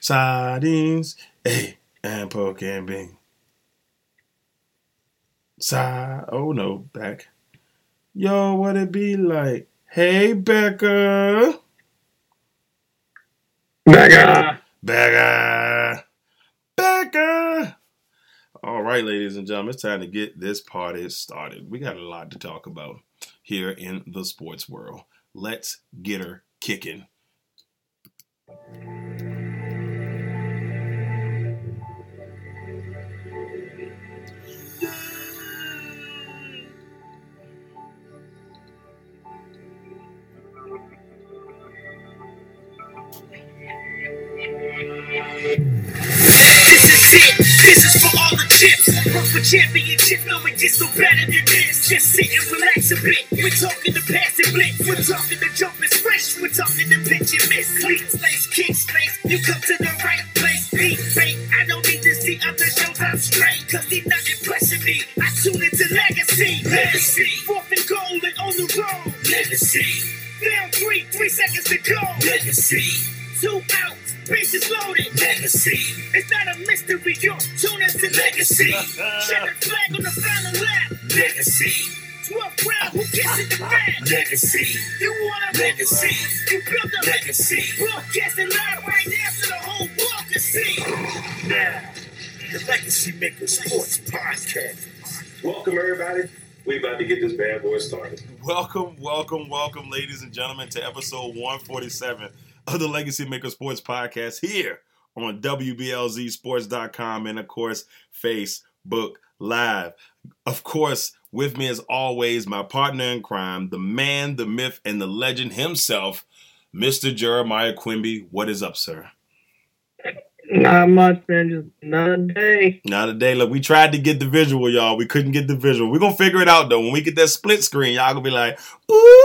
Sardines, hey, and pork and bean. Sa oh no, back. Yo, what it be like? Hey, Becca. Becca. Becca. Becca. All right, ladies and gentlemen, it's time to get this party started. We got a lot to talk about here in the sports world. Let's get her kicking. Chips. Work for championships. No, we get so better than this. Just sit and relax a bit. We're talking the pass and blitz. We're talking the jump and fresh. We're talking the pitch and miss. Clean space, kick space. You come to the right place. Beat bait. I don't need to see other shows. I'm straight. Cause he's not impressing me. I tune into legacy. Legacy. Fourth and goal and on the road. Legacy. Down three, three seconds to go. Legacy. Two outs. Bases loaded. Legacy. It's not a mystery. You're tuned into Legacy. Check the flag on the final lap. Legacy. 12th round, who gets in the bag? Legacy. You want a legacy? You build a legacy. Broadcasting live right now so the whole world can see. Now, the Legacy Maker Sports Podcast. Welcome, everybody. We about to get this bad boy started. Welcome, welcome, welcome, ladies and gentlemen, to episode 147 of the Legacy Maker Sports Podcast here on WBLZSports.com and, of course, Facebook Live. Of course, with me as always, my partner in crime, the man, the myth, and the legend himself, Mr. Jeremiah Quimby. What is up, sir? Not much, man. Just another day. Not a day. Look, we tried to get the visual, y'all. We couldn't get the visual. We're gonna figure it out though. When we get that split screen, y'all gonna be like, ooh.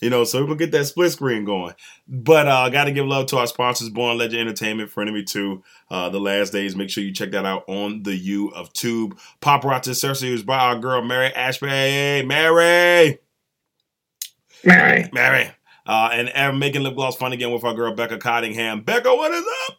You know, so we're gonna get that split screen going. But uh I gotta give love to our sponsors, Born Legend Entertainment, Frenemy 2, uh, the last days. Make sure you check that out on the U of Tube. Paparazzi Cersei was by our girl Mary Ashby. Mary! Mary. Mary. Uh, and, and making lip gloss fun again with our girl Becca Cottingham. Becca, what is up?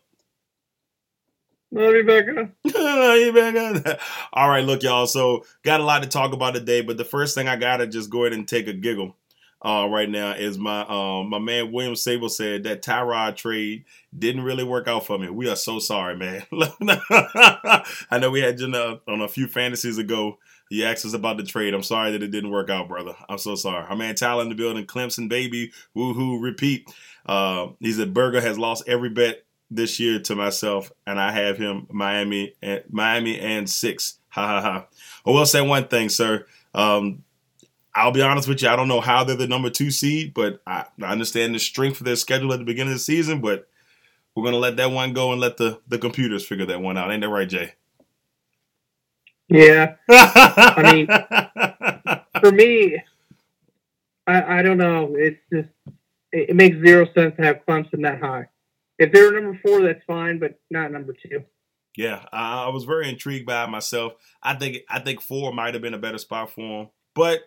Love you, Becca. You All right, look, y'all. So got a lot to talk about today, but the first thing I gotta just go ahead and take a giggle uh, right now is my um, my man William Sable said that Tyrod trade didn't really work out for me. We are so sorry, man. I know we had you know, on a few fantasies ago. You asked us about the trade. I'm sorry that it didn't work out, brother. I'm so sorry. Our man Tyler in the building, Clemson baby, woohoo, repeat. Uh, he said Berger has lost every bet this year to myself, and I have him Miami and Miami and six. Ha ha ha. I will say one thing, sir. Um, I'll be honest with you. I don't know how they're the number two seed, but I, I understand the strength of their schedule at the beginning of the season. But we're gonna let that one go and let the the computers figure that one out. Ain't that right, Jay? Yeah. I mean- For me, I, I don't know. It's just it, it makes zero sense to have Clemson that high. If they're number four, that's fine, but not number two. Yeah, I, I was very intrigued by it myself. I think I think four might have been a better spot for him, but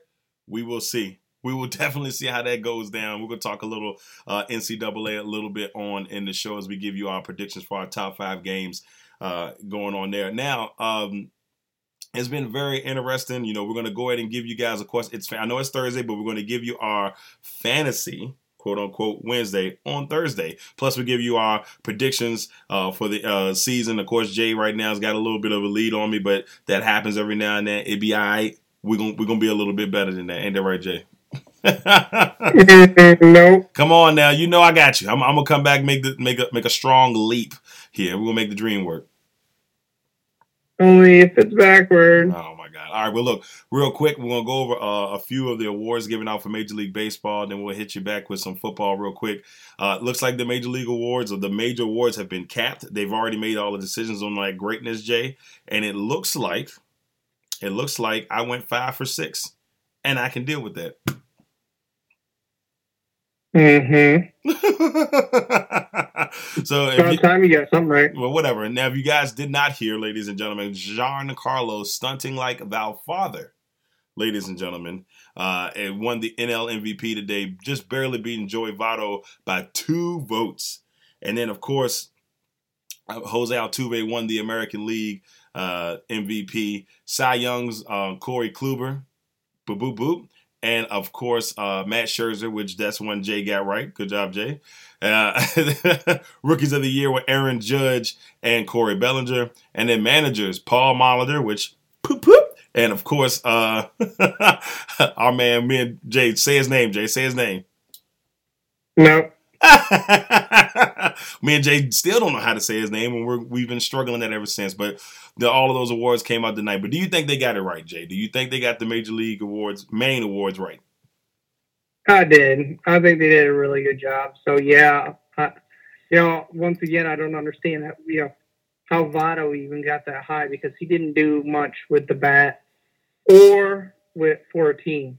we will see. We will definitely see how that goes down. We're gonna talk a little uh, NCAA a little bit on in the show as we give you our predictions for our top five games uh, going on there. Now, um, it's been very interesting. You know, we're gonna go ahead and give you guys, of course, it's I know it's Thursday, but we're gonna give you our fantasy quote unquote Wednesday on Thursday. Plus, we give you our predictions uh, for the uh, season. Of course, Jay right now has got a little bit of a lead on me, but that happens every now and then. It'd be all right. We're gonna we're gonna be a little bit better than that. Ain't that right, Jay? no. Come on now, you know I got you. I'm, I'm gonna come back, make the make a make a strong leap here. We're gonna make the dream work. Only if it's backward. Oh my god! All right, well look, real quick, we're gonna go over uh, a few of the awards given out for Major League Baseball. Then we'll hit you back with some football real quick. Uh, looks like the Major League awards or the major awards have been capped. They've already made all the decisions on like greatness, Jay, and it looks like it looks like I went five for six, and I can deal with that. Mm-hmm. so if you, time you got something right. well, whatever. Now, if you guys did not hear, ladies and gentlemen, Giancarlo stunting like thou father, ladies and gentlemen, uh, and won the NL MVP today, just barely beating Joey Votto by two votes. and then of course uh, Jose Altuve won the American League uh, MVP. Cy Young's uh, Corey Kluber, boop boop boop, and of course uh, Max Scherzer, which that's one Jay got right. Good job, Jay. Uh, rookies of the year were Aaron Judge and Cody Bellinger, and then managers Paul Molitor, which poop poop, and of course uh, our man me and Jay say his name. Jay say his name. No, Me and Jay still don't know how to say his name, and we're, we've been struggling that ever since. But the, all of those awards came out tonight. But do you think they got it right, Jay? Do you think they got the major league awards, main awards, right? I did. I think they did a really good job. So yeah, I, you know, once again, I don't understand that. You know, how Votto even got that high because he didn't do much with the bat or with for a team.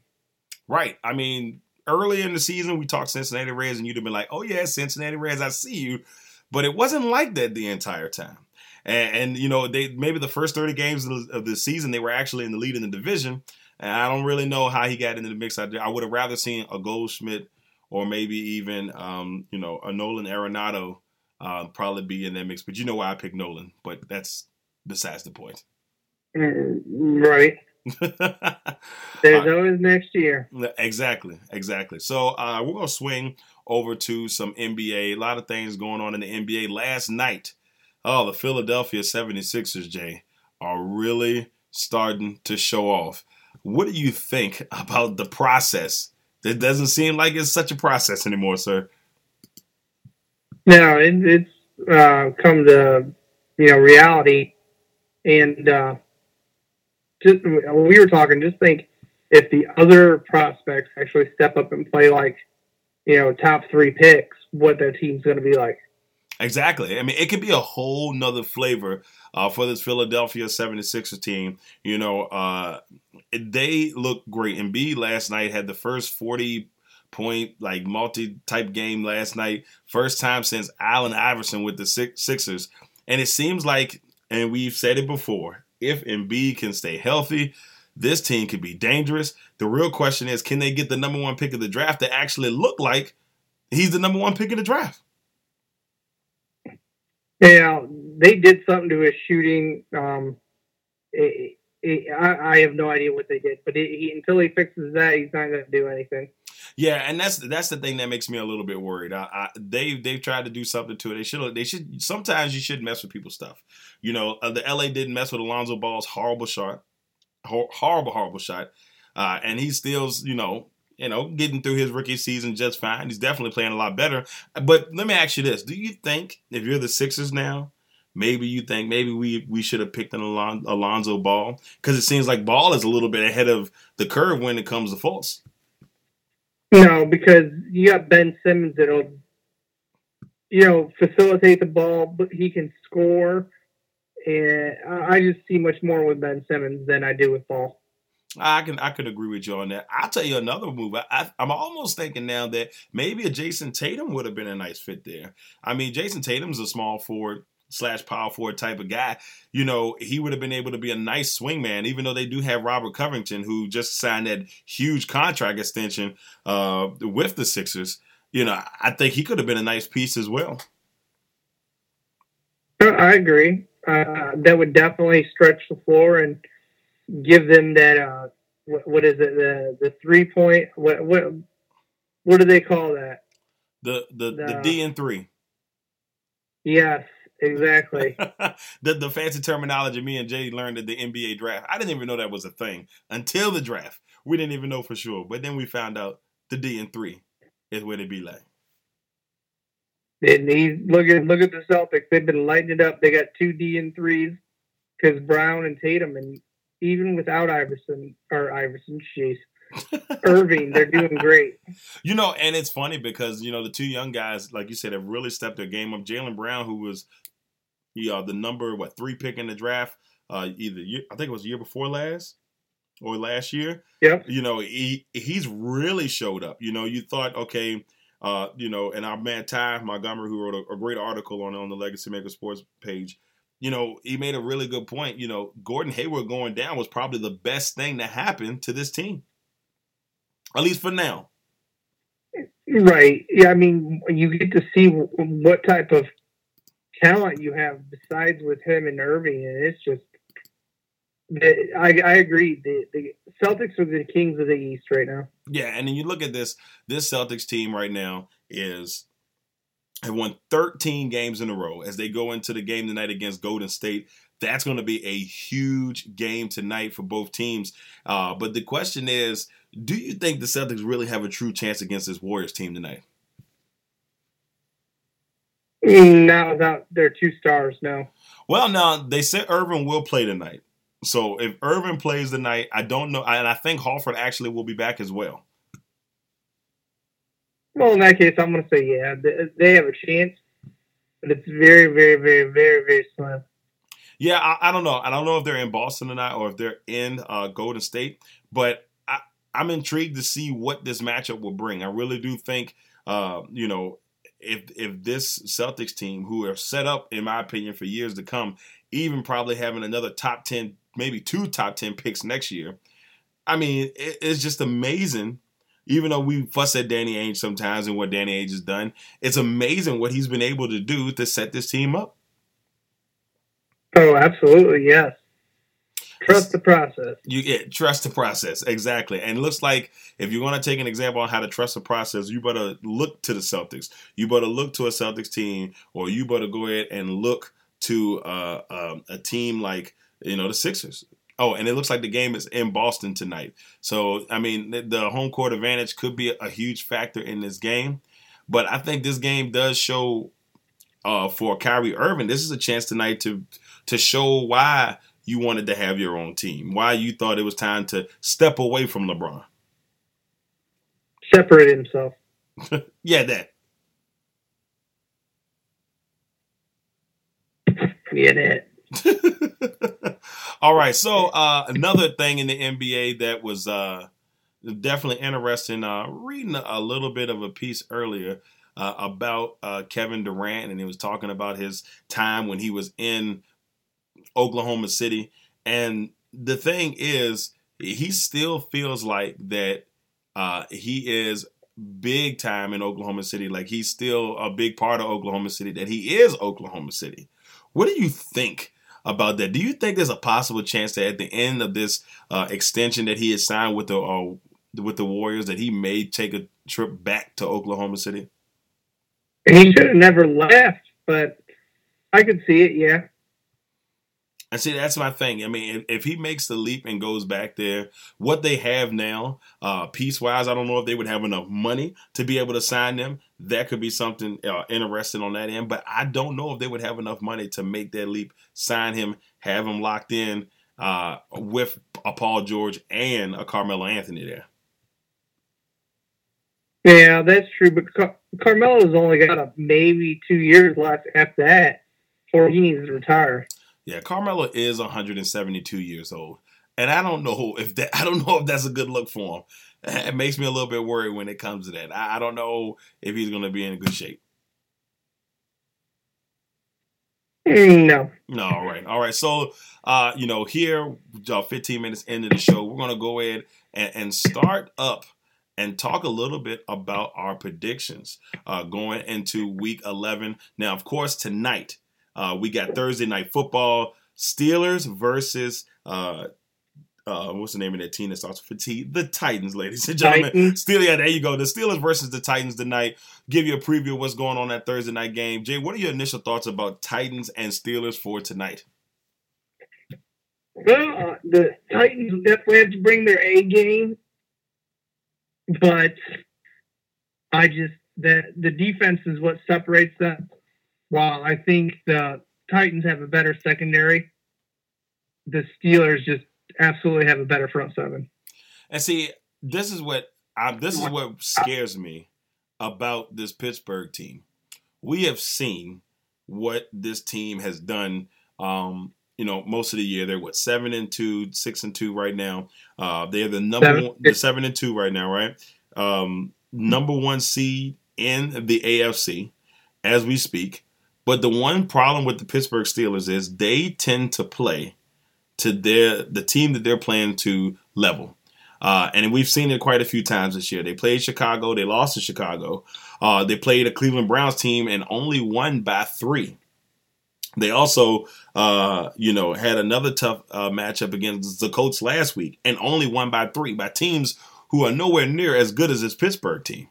Right. I mean, early in the season, we talked Cincinnati Reds, and you'd have been like, "Oh yeah, Cincinnati Reds, I see you," but it wasn't like that the entire time. And, and you know, they maybe the first thirty games of the, of the season, they were actually in the lead in the division. And I don't really know how he got into the mix. I, I would have rather seen a Goldschmidt or maybe even um, you know a Nolan Arenado uh, probably be in that mix. But you know why I picked Nolan, but that's besides the point. Mm, Right. There's always next year. Exactly, exactly. So uh, we're gonna swing over to some NBA. A lot of things going on in the NBA. Last night, oh, the Philadelphia 76ers, Jay, are really starting to show off. What do you think about the process? It doesn't seem like it's such a process anymore, sir. No, it, it's uh, come to you know reality, and uh, just we were talking. Just think if the other prospects actually step up and play like you know top three picks, what their team's going to be like. Exactly. I mean, it could be a whole nother flavor uh, for this Philadelphia 76ers team. You know, uh, they look great. Embiid last night had the first 40 point, like multi type game last night. First time since Allen Iverson with the Sixers. And it seems like, and we've said it before, if Embiid can stay healthy, this team could be dangerous. The real question is, can they get the number one pick of the draft to actually look like he's the number one pick of the draft? Yeah, they did something to his shooting. Um, I, I, have no idea what they did, but he, until he fixes that, he's not going to do anything. Yeah, and that's that's the thing that makes me a little bit worried. I, I, they they've tried to do something to it. They should they should sometimes you should mess with people's stuff. You know, uh, the LA didn't mess with Alonzo Ball's horrible shot, horrible horrible shot, uh, and he still you know you know, getting through his rookie season just fine. He's definitely playing a lot better. But let me ask you this: Do you think if you're the Sixers now, maybe you think maybe we we should have picked an Alon- Alonzo Ball because it seems like Ball is a little bit ahead of the curve when it comes to faults. No, because you got Ben Simmons that'll, you know, facilitate the ball, but he can score. And I just see much more with Ben Simmons than I do with Ball. I can I could agree with you on that. I'll tell you another move. I, am almost thinking now that maybe a Jayson Tatum would have been a nice fit there. I mean, Jayson Tatum's a small forward slash power forward type of guy. You know, he would have been able to be a nice swingman, even though they do have Robert Covington, who just signed that huge contract extension uh, with the Sixers. You know, I think he could have been a nice piece as well. I agree. Uh, that would definitely stretch the floor and give them that uh, what, what is it the the three point what what what do they call that the the the, the D and three yes exactly. The the fancy terminology me and Jay learned at the NBA draft I didn't even know that was a thing until the draft. We didn't even know for sure but then we found out the D and three is what it be like. And he look at look at the Celtics. They've been lighting it up. They got two D and threes because Brown and Tatum and even without Iverson or Iverson, jeez, Irving, they're doing great. You know, and it's funny because you know the two young guys, like you said, have really stepped their game up. Jaylen Brown, who was, you know, the number what three pick in the draft, uh, either year, I think it was the year before last or last year. Yeah. You know, he he's really showed up. You know, you thought okay. Uh, you know, and our man Ty Montgomery, who wrote a, a great article on on the Legacy Maker Sports page, you know, he made a really good point. You know, Gordon Hayward going down was probably the best thing that happened to this team, at least for now. Right. Yeah. I mean, you get to see what type of talent you have besides with him and Irving, and it's just. I, I agree. The, the Celtics are the kings of the East right now. Yeah, and then you look at this this Celtics team right now is have won 13 games in a row as they go into the game tonight against Golden State. That's going to be a huge game tonight for both teams. Uh, but the question is, do you think the Celtics really have a true chance against this Warriors team tonight? Not without their two stars, no. Well, now they said Irving will play tonight. So if Irving plays tonight, I don't know, and I think Horford actually will be back as well. Well, in that case, I'm going to say yeah, they, they have a chance, but it's very, very, very, very, very slim. Yeah, I, I, don't know. I don't know if they're in Boston tonight or if they're in uh, Golden State, but I, I'm intrigued to see what this matchup will bring. I really do think, uh, you know, if if this Celtics team, who are set up, in my opinion, for years to come, even probably having another top ten, maybe two top ten picks next year, I mean, it, it's just amazing. Even though we fuss at Danny Ainge sometimes and what Danny Ainge has done, it's amazing what he's been able to do to set this team up. Oh, absolutely, yes. Trust the process. You yeah, trust the process exactly, and it looks like if you want to take an example on how to trust the process, you better look to the Celtics. You better look to a Celtics team, or you better go ahead and look to uh, um, a team like you know the Sixers. Oh, and it looks like the game is in Boston tonight. So I mean, the, the home court advantage could be a, a huge factor in this game, but I think this game does show uh, for Kyrie Irving. This is a chance tonight to to show why you wanted to have your own team, why you thought it was time to step away from LeBron. Separate himself. yeah, that. Yeah, that. All right. So uh, another thing in the NBA that was uh, definitely interesting. Uh, reading a little bit of a piece earlier uh, about uh, Kevin Durant, and he was talking about his time when he was in Oklahoma City. And the thing is, he still feels like that uh, he is big time in Oklahoma City. Like he's still a big part of Oklahoma City, that he is Oklahoma City. What do you think about that? Do you think there's a possible chance that at the end of this uh, extension that he has signed with the uh, with the Warriors, that he may take a trip back to Oklahoma City? He should have never left, but I could see it. Yeah. And see, that's my thing. I mean, if, if, he makes the leap and goes back there, what they have now, uh, piece wise, I don't know if they would have enough money to be able to sign them. That could be something uh, interesting on that end. But I don't know if they would have enough money to make that leap, sign him, have him locked in uh, with a Paul George and a Carmelo Anthony there. Yeah, that's true. But Car- Carmelo's only got a, maybe two years left after that before he needs to retire. Yeah, Carmelo is 172 years old, and I don't know if that I don't know if that's a good look for him. It makes me a little bit worried when it comes to that. I, I don't know if he's going to be in good shape. No. No. All right. All right. So, uh, you know, here, uh, 15 minutes into the show, we're going to go ahead and, and start up and talk a little bit about our predictions uh, going into week 11. Now, of course, tonight uh, we got Thursday night football, Steelers versus uh, uh, what's the name of that team that starts with T? The Titans, ladies and gentlemen. Steelers, yeah, there you go. The Steelers versus the Titans tonight. Give you a preview of what's going on that Thursday night game. Jay, what are your initial thoughts about Titans and Steelers for tonight? Well, uh, the Titans definitely have to bring their A game, but I just that the defense is what separates them while I think the Titans have a better secondary, the Steelers just absolutely have a better front seven. And see, this is what I, this is what scares me about this Pittsburgh team. We have seen what this team has done. Um, you know, most of the year they're what seven and two, six and two right now. Uh, they're the number seven. one, the seven and two right now, right? Um, number one seed in the AFC as we speak. But the one problem with the Pittsburgh Steelers is they tend to play to their the team that they're playing to level. Uh, and we've seen it quite a few times this year. They played Chicago, they lost to Chicago. Uh, they played a Cleveland Browns team and only won by three. They also, uh, you know, had another tough uh, matchup against the Colts last week and only won by three by teams who are nowhere near as good as this Pittsburgh team.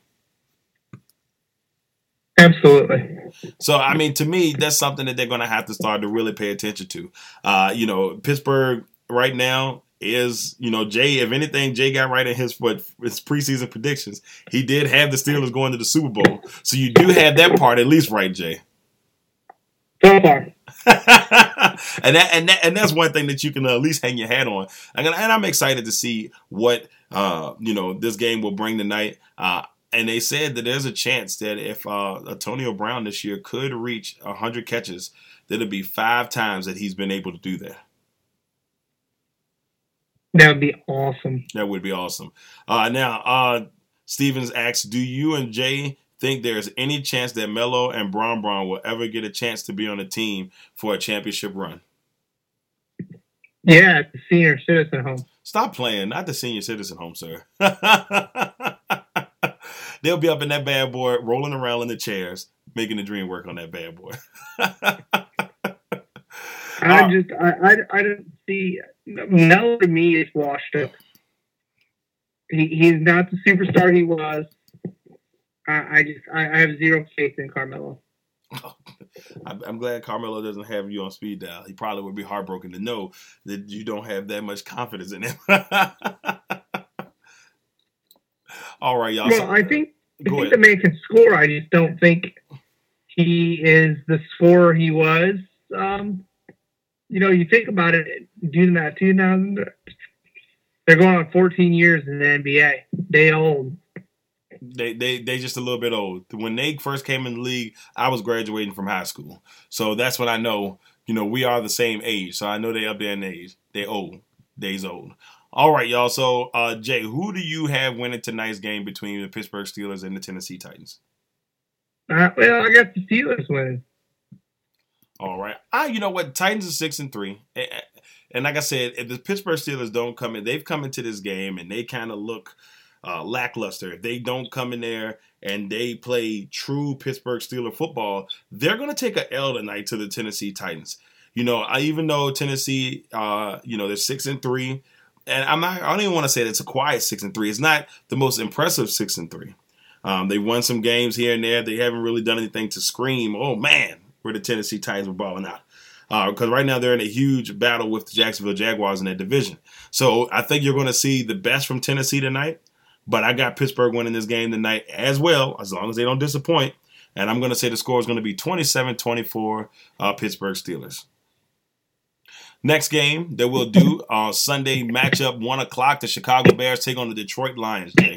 Absolutely. So, I mean, to me, that's something that they're going to have to start to really pay attention to. Uh, you know, Pittsburgh right now is, you know, Jay, if anything, Jay got right in his what his preseason predictions. He did have the Steelers going to the Super Bowl. So you do have that part at least right, Jay. So far. and that and that and that's one thing that you can at least hang your hat on. And, and I'm excited to see what uh, you know this game will bring tonight. Uh, and they said that there's a chance that if uh, Antonio Brown this year could reach 100 catches, that it'll be five times that he's been able to do that. That would be awesome. That would be awesome. Uh, now, uh, Stevens asks, do you and Jay think there's any chance that Melo and Bron Bron will ever get a chance to be on a team for a championship run? Yeah, at the senior citizen home. Stop playing, not the senior citizen home, sir. They'll be up in that bad boy, rolling around in the chairs, making the dream work on that bad boy. I just, I, I, I don't see. Melo to me is washed up. He, he's not the superstar he was. I, I just, I, I have zero faith in Carmelo. I'm I'm glad Carmelo doesn't have you on speed dial. He probably would be heartbroken to know that you don't have that much confidence in him. All right, y'all. Well, So- I think, I think ahead. the man can score. I just don't think he is the scorer he was. Um, you know, you think about it, do the math, 2000, they're going on 14 years in the NBA. They old. they they they just a little bit old. When they first came in the league, I was graduating from high school, so that's when I know. You know, we are the same age, so I know they up there in age. They old, days old. All right, y'all. So, uh, Jay, who do you have winning tonight's game between the Pittsburgh Steelers and the Tennessee Titans? Uh, well, I got the Steelers winning. All right. I, you know what? Titans are six and three, and, and like I said, if the Pittsburgh Steelers don't come in, they've come into this game and they kind of look uh, lackluster. If they don't come in there and they play true Pittsburgh Steeler football, they're going to take a L tonight to the Tennessee Titans. You know, I even though Tennessee, uh, you know, they're six and three, and I'm not. I don't even want to say that it's a quiet six and three. It's not the most impressive six and three. Um, they won some games here and there. They haven't really done anything to scream, oh man, where the Tennessee Titans were balling out. Because right now they're in a huge battle with the Jacksonville Jaguars in that division. So I think you're going to see the best from Tennessee tonight. But I got Pittsburgh winning this game tonight as well, as long as they don't disappoint. And I'm going to say the score is going to be 27 24 uh, Pittsburgh Steelers. Next game that we'll do uh, Sunday matchup, 1 o'clock. The Chicago Bears take on the Detroit Lions, Jay.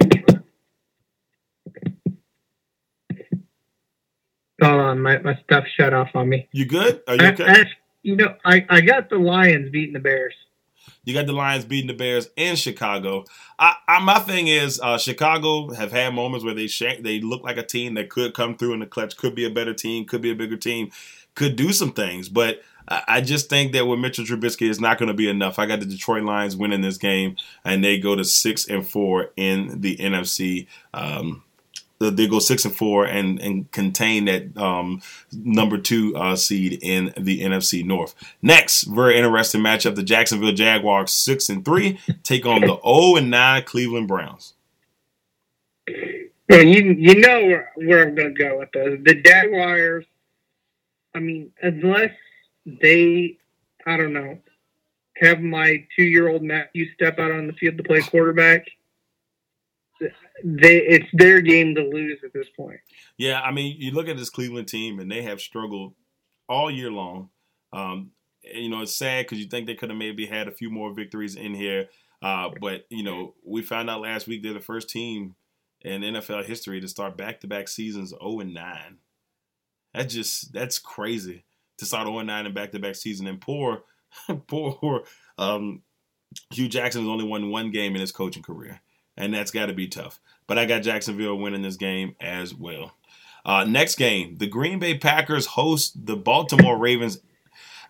Hold on, my, my stuff shut off on me. You good? Are you I, okay? I, you know, I, I got the Lions beating the Bears. You got the Lions beating the Bears in Chicago. I, I, my thing is, uh, Chicago have had moments where they shank, they look like a team that could come through in the clutch, could be a better team, could be a bigger team, could do some things. But I, just think that with Mitchell Trubisky, it's not going to be enough. I got the Detroit Lions winning this game, and they go to six and four in the NFC. Um, they go six and four and and contain that um, number two uh, seed in the NFC North. Next, very interesting matchup: the Jacksonville Jaguars six and three take on the zero and nine Cleveland Browns. Well, you you know where, where I'm going to go with this. The Jaguars. I mean, unless they, I don't know, have my two year old Matthew step out on the field to play quarterback. They it's their game to lose at this point. Yeah, I mean, you look at this Cleveland team, and they have struggled all year long. Um, you know, it's sad because you think they could have maybe had a few more victories in here. Uh, but you know, we found out last week they're the first team in NFL history to start back-to-back seasons 0 and 9. That just that's crazy to start 0 9 in back-to-back season. And poor, poor um, Hue Jackson has only won one game in his coaching career, and that's got to be tough. But I got Jacksonville winning this game as well. Uh, next game, the Green Bay Packers host the Baltimore Ravens.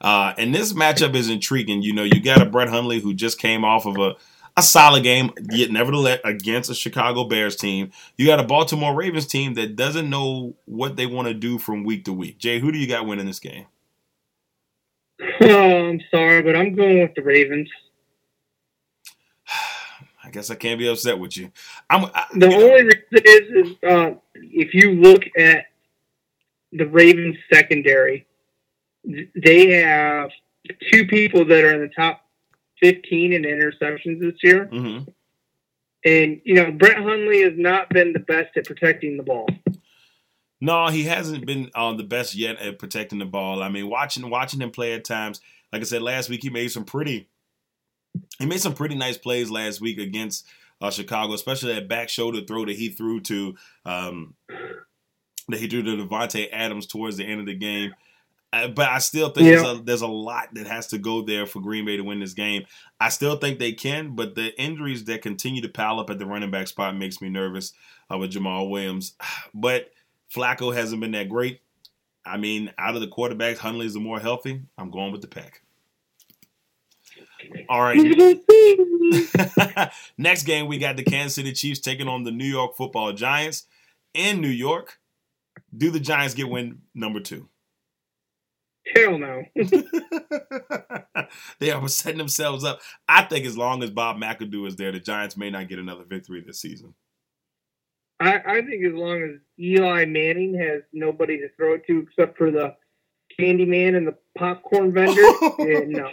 Uh, and this matchup is intriguing. You know, you got a Brett Hundley who just came off of a a solid game, yet nevertheless against a Chicago Bears team. You got a Baltimore Ravens team that doesn't know what they want to do from week to week. Jay, who do you got winning this game? Oh, I'm sorry, but I'm going with the Ravens. I guess I can't be upset with you. I'm I, The you know, only reason is, is uh, if you look at the Ravens secondary, they have two people that are in the top 15 in interceptions this year. mhm. And, you know, Brett Hundley has not been the best at protecting the ball. No, he hasn't been uh, the best yet at protecting the ball. I mean, watching watching him play at times, like I said last week, he made some pretty he made some pretty nice plays last week against uh, Chicago, especially that back shoulder throw that he threw to um, that he threw to Davante Adams towards the end of the game. Uh, but I still think Yeah. there's, a, there's a lot that has to go there for Green Bay to win this game. I still think they can, but the injuries that continue to pile up at the running back spot makes me nervous uh, with Jamaal Williams. But Flacco hasn't been that great. I mean, out of the quarterbacks, Hundley's the more healthy. I'm going with the pack. All right. Next game, we got the Kansas City Chiefs taking on the New York Football Giants in New York. Do the Giants get win number two? Hell no. they are setting themselves up. I think as long as Bob McAdoo is there, the Giants may not get another victory this season. I, I think as long as Eli Manning has nobody to throw it to except for the candy man and the popcorn vendor, yeah, no.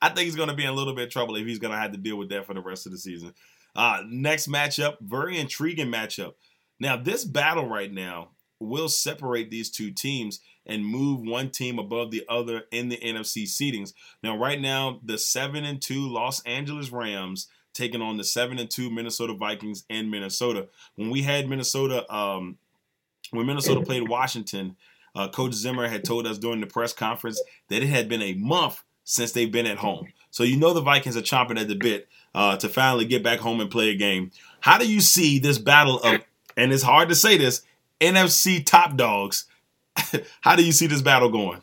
I think he's going to be in a little bit of trouble if he's going to have to deal with that for the rest of the season. Uh, next matchup, very intriguing matchup. Now, this battle right now will separate these two teams and move one team above the other in the NFC seedings. Now, right now, the seven and two Los Angeles Rams taking on the seven and two Minnesota Vikings in Minnesota. When we had Minnesota, um, when Minnesota played Washington, uh, Coach Zimmer had told us during the press conference that it had been a month since they've been at home. So you know the Vikings are chomping at the bit uh, to finally get back home and play a game. How do you see this battle of, and it's hard to say this, NFC top dogs? How do you see this battle going?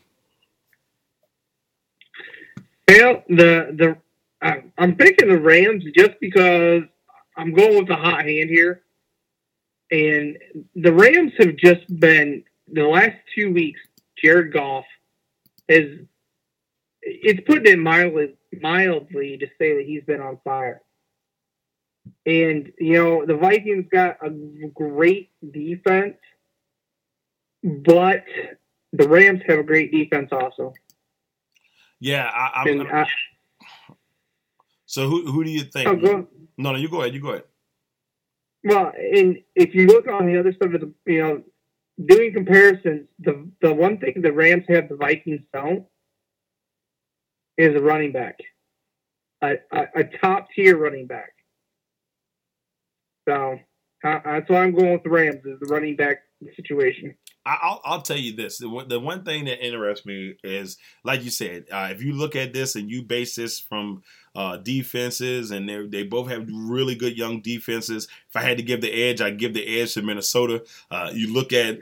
Well, the the I- I'm picking the Rams just because I'm going with the hot hand here, and the Rams have just been the last two weeks. Jared Goff has it's putting it mildly mildly to say that he's been on fire. And you know the Vikings got a great defense, but the Rams have a great defense also. Yeah, I, I, so who who do you think? oh, No, no, you go ahead. You go ahead. Well, and if you look on the other side of the, you know, doing comparisons, the the one thing the Rams have the Vikings don't is a running back, a, a, a top tier running back. So uh, that's why I'm going with the Rams is the running back situation. I'll, I'll tell you this. The one, the one thing that interests me is, like you said, uh, if you look at this and you base this from uh, defenses, and they they both have really good young defenses. If I had to give the edge, I'd give the edge to Minnesota. Uh, you look at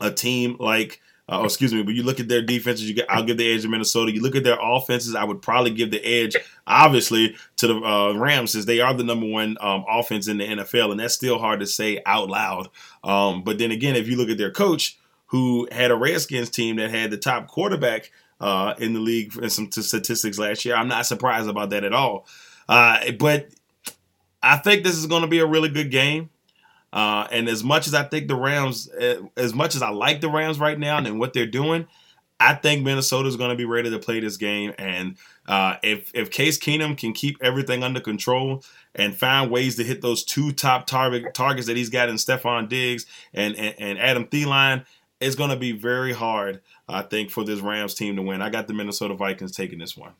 a team like. Uh, oh, excuse me, but you look at their defenses. You get, I'll give the edge to Minnesota. You look at their offenses. I would probably give the edge, obviously, to the uh, Rams, since they are the number one um, offense in the NFL, and that's still hard to say out loud. Um, but then again, if you look at their coach, who had a Redskins team that had the top quarterback uh, in the league in some statistics last year, I'm not surprised about that at all. Uh, but I think this is going to be a really good game. Uh, and as much as I think the Rams, uh, as much as I like the Rams right now and what they're doing, I think Minnesota is going to be ready to play this game. And uh, if if Case Keenum can keep everything under control and find ways to hit those two top target targets that he's got in Stefon Diggs and and, and Adam Thielen, it's going to be very hard, I think, for this Rams team to win. I got the Minnesota Vikings taking this one.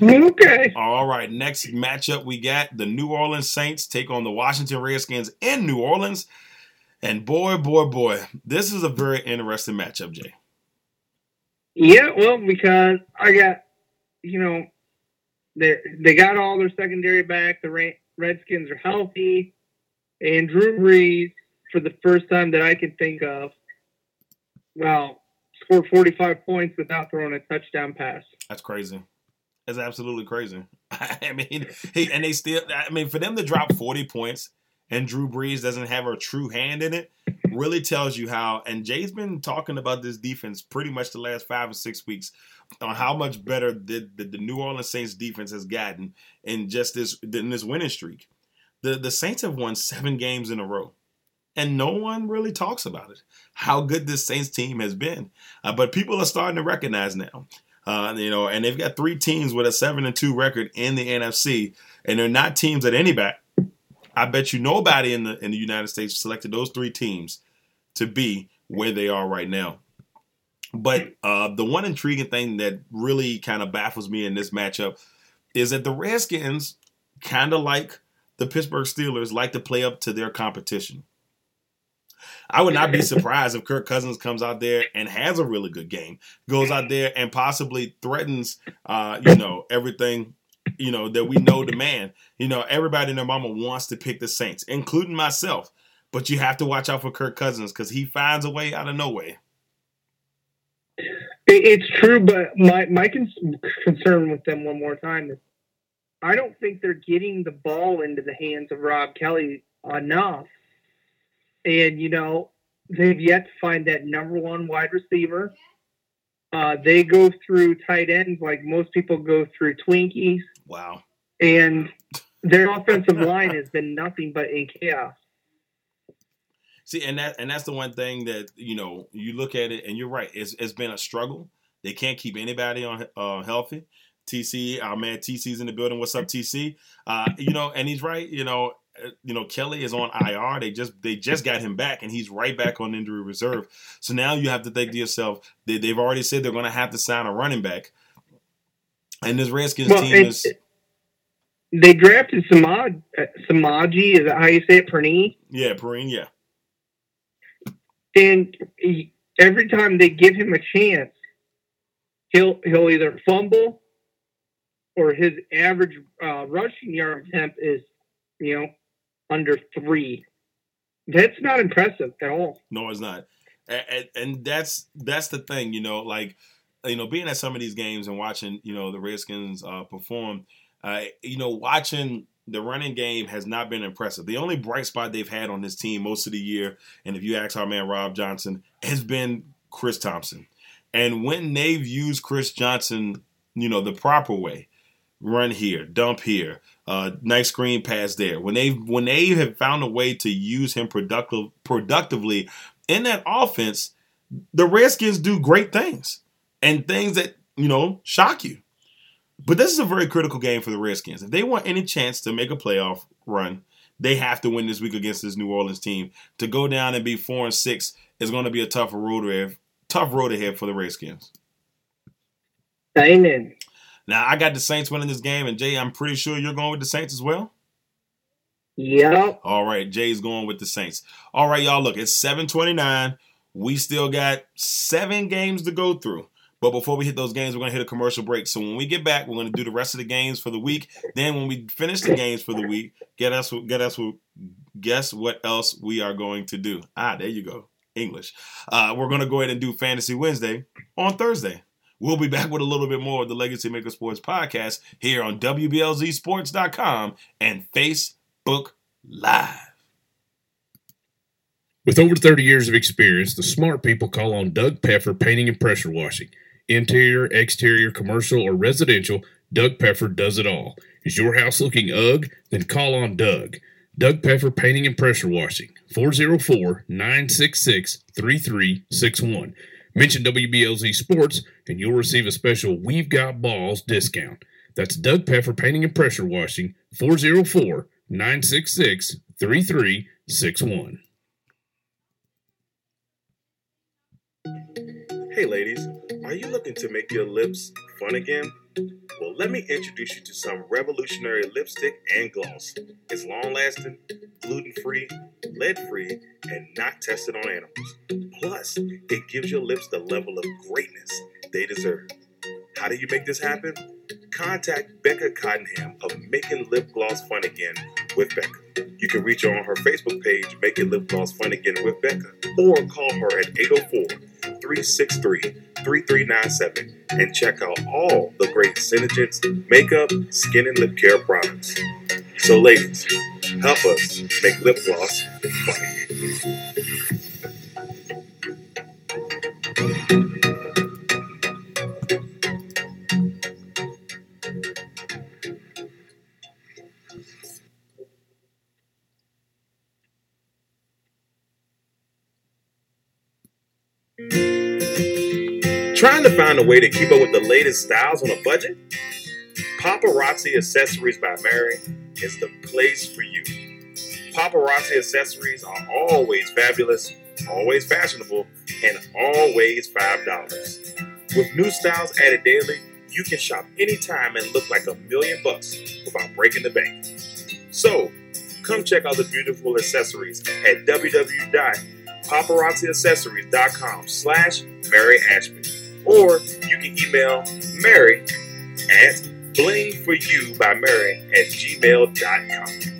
Okay. All right, next matchup we got the New Orleans Saints take on the Washington Redskins in New Orleans. And boy, boy, boy, this is a very interesting matchup, Jay. Yeah, well, because I got, you know, they they got all their secondary back. The Redskins are healthy, and Drew Brees, for the first time that I can think of, well, scored 45 points without throwing a touchdown pass. That's crazy. It's absolutely crazy. I mean, he, and they still. I mean, for them to drop forty points and Drew Brees doesn't have a true hand in it, really tells you how. And Jay's been talking about this defense pretty much the last five or six weeks on how much better the, the, the New Orleans Saints defense has gotten in just this in this winning streak. The the Saints have won seven games in a row and no one really talks about it. How good this Saints team has been, uh, but people are starting to recognize now. Uh, you know, and they've got three teams with a seven and two record in the NFC, and they're not teams at any back. I bet you nobody in the in the United States selected those three teams to be where they are right now. But uh, the one intriguing thing that really kind of baffles me in this matchup is that the Redskins, kind of like the Pittsburgh Steelers, like to play up to their competition. I would not be surprised if Kirk Cousins comes out there and has a really good game, goes out there and possibly threatens, uh, you know, everything, you know, that we know the man. You know, everybody and their mama wants to pick the Saints, including myself. But you have to watch out for Kirk Cousins because he finds a way out of nowhere. It's true, but my my concern with them one more time is I don't think they're getting the ball into the hands of Rob Kelley enough and you know they've yet to find that number one wide receiver. Uh, they go through tight ends like most people go through Twinkies. Wow. And their offensive line has been nothing but in chaos. See, and that and that's the one thing that you know you look at it, and you're right. It's, it's been a struggle. They can't keep anybody on uh, healthy. TC, our man TC's in the building. What's up, TC? Uh, you know, and he's right. You know, you know Kelley is on IR. They just they just got him back, and he's right back on injury reserve. So now you have to think to yourself, they, have already said they're going to have to sign a running back, and this Redskins well, team is. They drafted Samad uh, Samaje. Is that how you say it? Perine. Yeah, Perine. Yeah. And every time they give him a chance, he'll he'll either fumble or his average uh, rushing yard attempt is, you know, under three. That's not impressive at all. No, it's not. And, and that's that's the thing, you know, like you know, being at some of these games and watching, you know, the Redskins uh, perform, uh, you know, watching the running game has not been impressive. The only bright spot they've had on this team most of the year, and if you ask our man Rob Johnson, has been Chris Thompson. And when they've used Chris Johnson, you know, the proper way, run here, dump here, uh, nice screen pass there. When they when they have found a way to use him productive productively in that offense, the Redskins do great things and things that you know shock you. But this is a very critical game for the Redskins. If they want any chance to make a playoff run, they have to win this week against this New Orleans team. To go down and be four and six is going to be a tough road ahead, tough road ahead for the Redskins. Amen. Now I got the Saints winning this game, and Jay, I'm pretty sure you're going with the Saints as well. Yep. All right, Jay's going with the Saints. All right, y'all. Look, it's 7:29. We still got seven games to go through. But before we hit those games, we're gonna hit a commercial break. So when we get back, we're gonna do the rest of the games for the week. Then when we finish the games for the week, get us get us guess what else we are going to do. Ah, there you go. English. Uh, we're gonna go ahead and do Fantasy Wednesday on Thursday. We'll be back with a little bit more of the Legacy Maker Sports podcast here on WBLZSports.com and Facebook Live. With over 30 years of experience, the smart people call on Doug Peffer Painting and Pressure Washing. Interior, exterior, commercial, or residential, Doug Peffer does it all. Is your house looking ugh? Then call on Doug. Doug Peffer Painting and Pressure Washing, 404 966 3361. Mention WBLZ Sports and you'll receive a special We've Got Balls discount. That's Doug Peffer Painting and Pressure Washing, 404 966 3361. Hey, ladies, are you looking to make your lips fun again? Well, let me introduce you to some revolutionary lipstick and gloss. It's long lasting, gluten free, lead free, and not tested on animals. Plus, it gives your lips the level of greatness they deserve. How do you make this happen? Contact Becca Cottenham of Making Lip Gloss Fun Again with Becca. You can reach her on her Facebook page, Making Lip Gloss Fun Again with Becca, or call her at 804 363 3397 and check out all the great SeneGence makeup, skin, and lip care products. So, ladies, help us make lip gloss funny. Find a way to keep up with the latest styles on a budget? Paparazzi Accessories by Mary is the place for you. Paparazzi accessories are always fabulous, always fashionable, and always $5. With new styles added daily, you can shop anytime and look like a million bucks without breaking the bank. So, come check out the beautiful accessories at www.paparazziaccessories.com slash Mary Ashby. Or you can email Mary at blingforyou by Mary at gmail.com.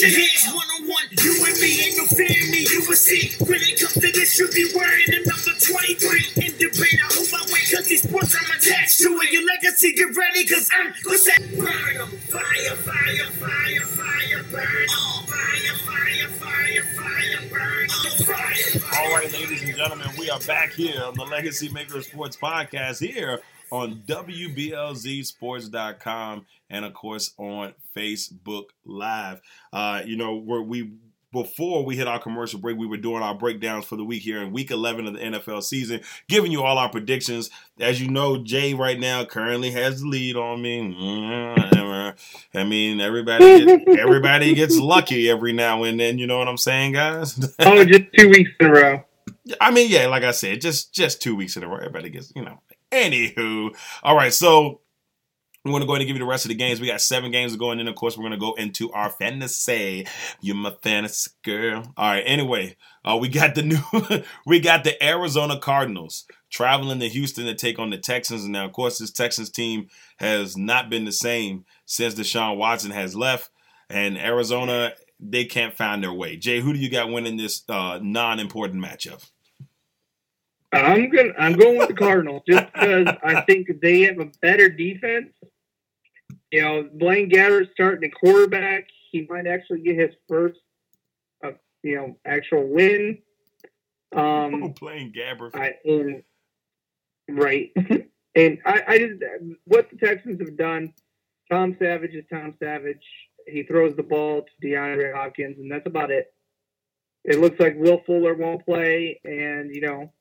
your reputation. Here's one on one. You and me ain't no me. You will see. When it comes to this, you be wearing the number 23. In debate, I hold my weight cause these sports I'm attached to it. Your legacy, get ready cause I'm gonna 'em. Fire, fire, fire, fire. Fire, fire, fire, fire, burn. All right, ladies and gentlemen, we are back here on the Legacy Maker Sports Podcast here on WBLZSports.com and, of course, on Facebook Live. Uh, you know, where we before we hit our commercial break, we were doing our breakdowns for the week here in week 11 of the NFL season, giving you all our predictions. As you know, Jay right now currently has the lead on me. I mean, everybody gets, everybody gets lucky every now and then. You know what I'm saying, guys? Oh, just two weeks in a row. I mean, yeah, like I said, just just two weeks in a row. Everybody gets, you know. Anywho, all right. So we're going to go ahead and give you the rest of the games. We got seven games going go, and of course we're going to go into our fantasy. You're my fantasy girl. All right. Anyway, uh, we got the new, we got the Arizona Cardinals traveling to Houston to take on the Texans. And now, of course, this Texans team has not been the same since Deshaun Watson has left, and Arizona they can't find their way. Jay, who do you got winning this uh, non-important matchup? I'm going. I'm going with the Cardinals just because I think they have a better defense. You know, Blaine Gabbert's starting a quarterback. He might actually get his first, uh, you know, actual win. Oh, Um, Blaine Gabbert. I, and right, and I, I just what the Texans have done. Tom Savage is Tom Savage. He throws the ball to DeAndre Hopkins, and that's about it. It looks like Will Fuller won't play, and you know,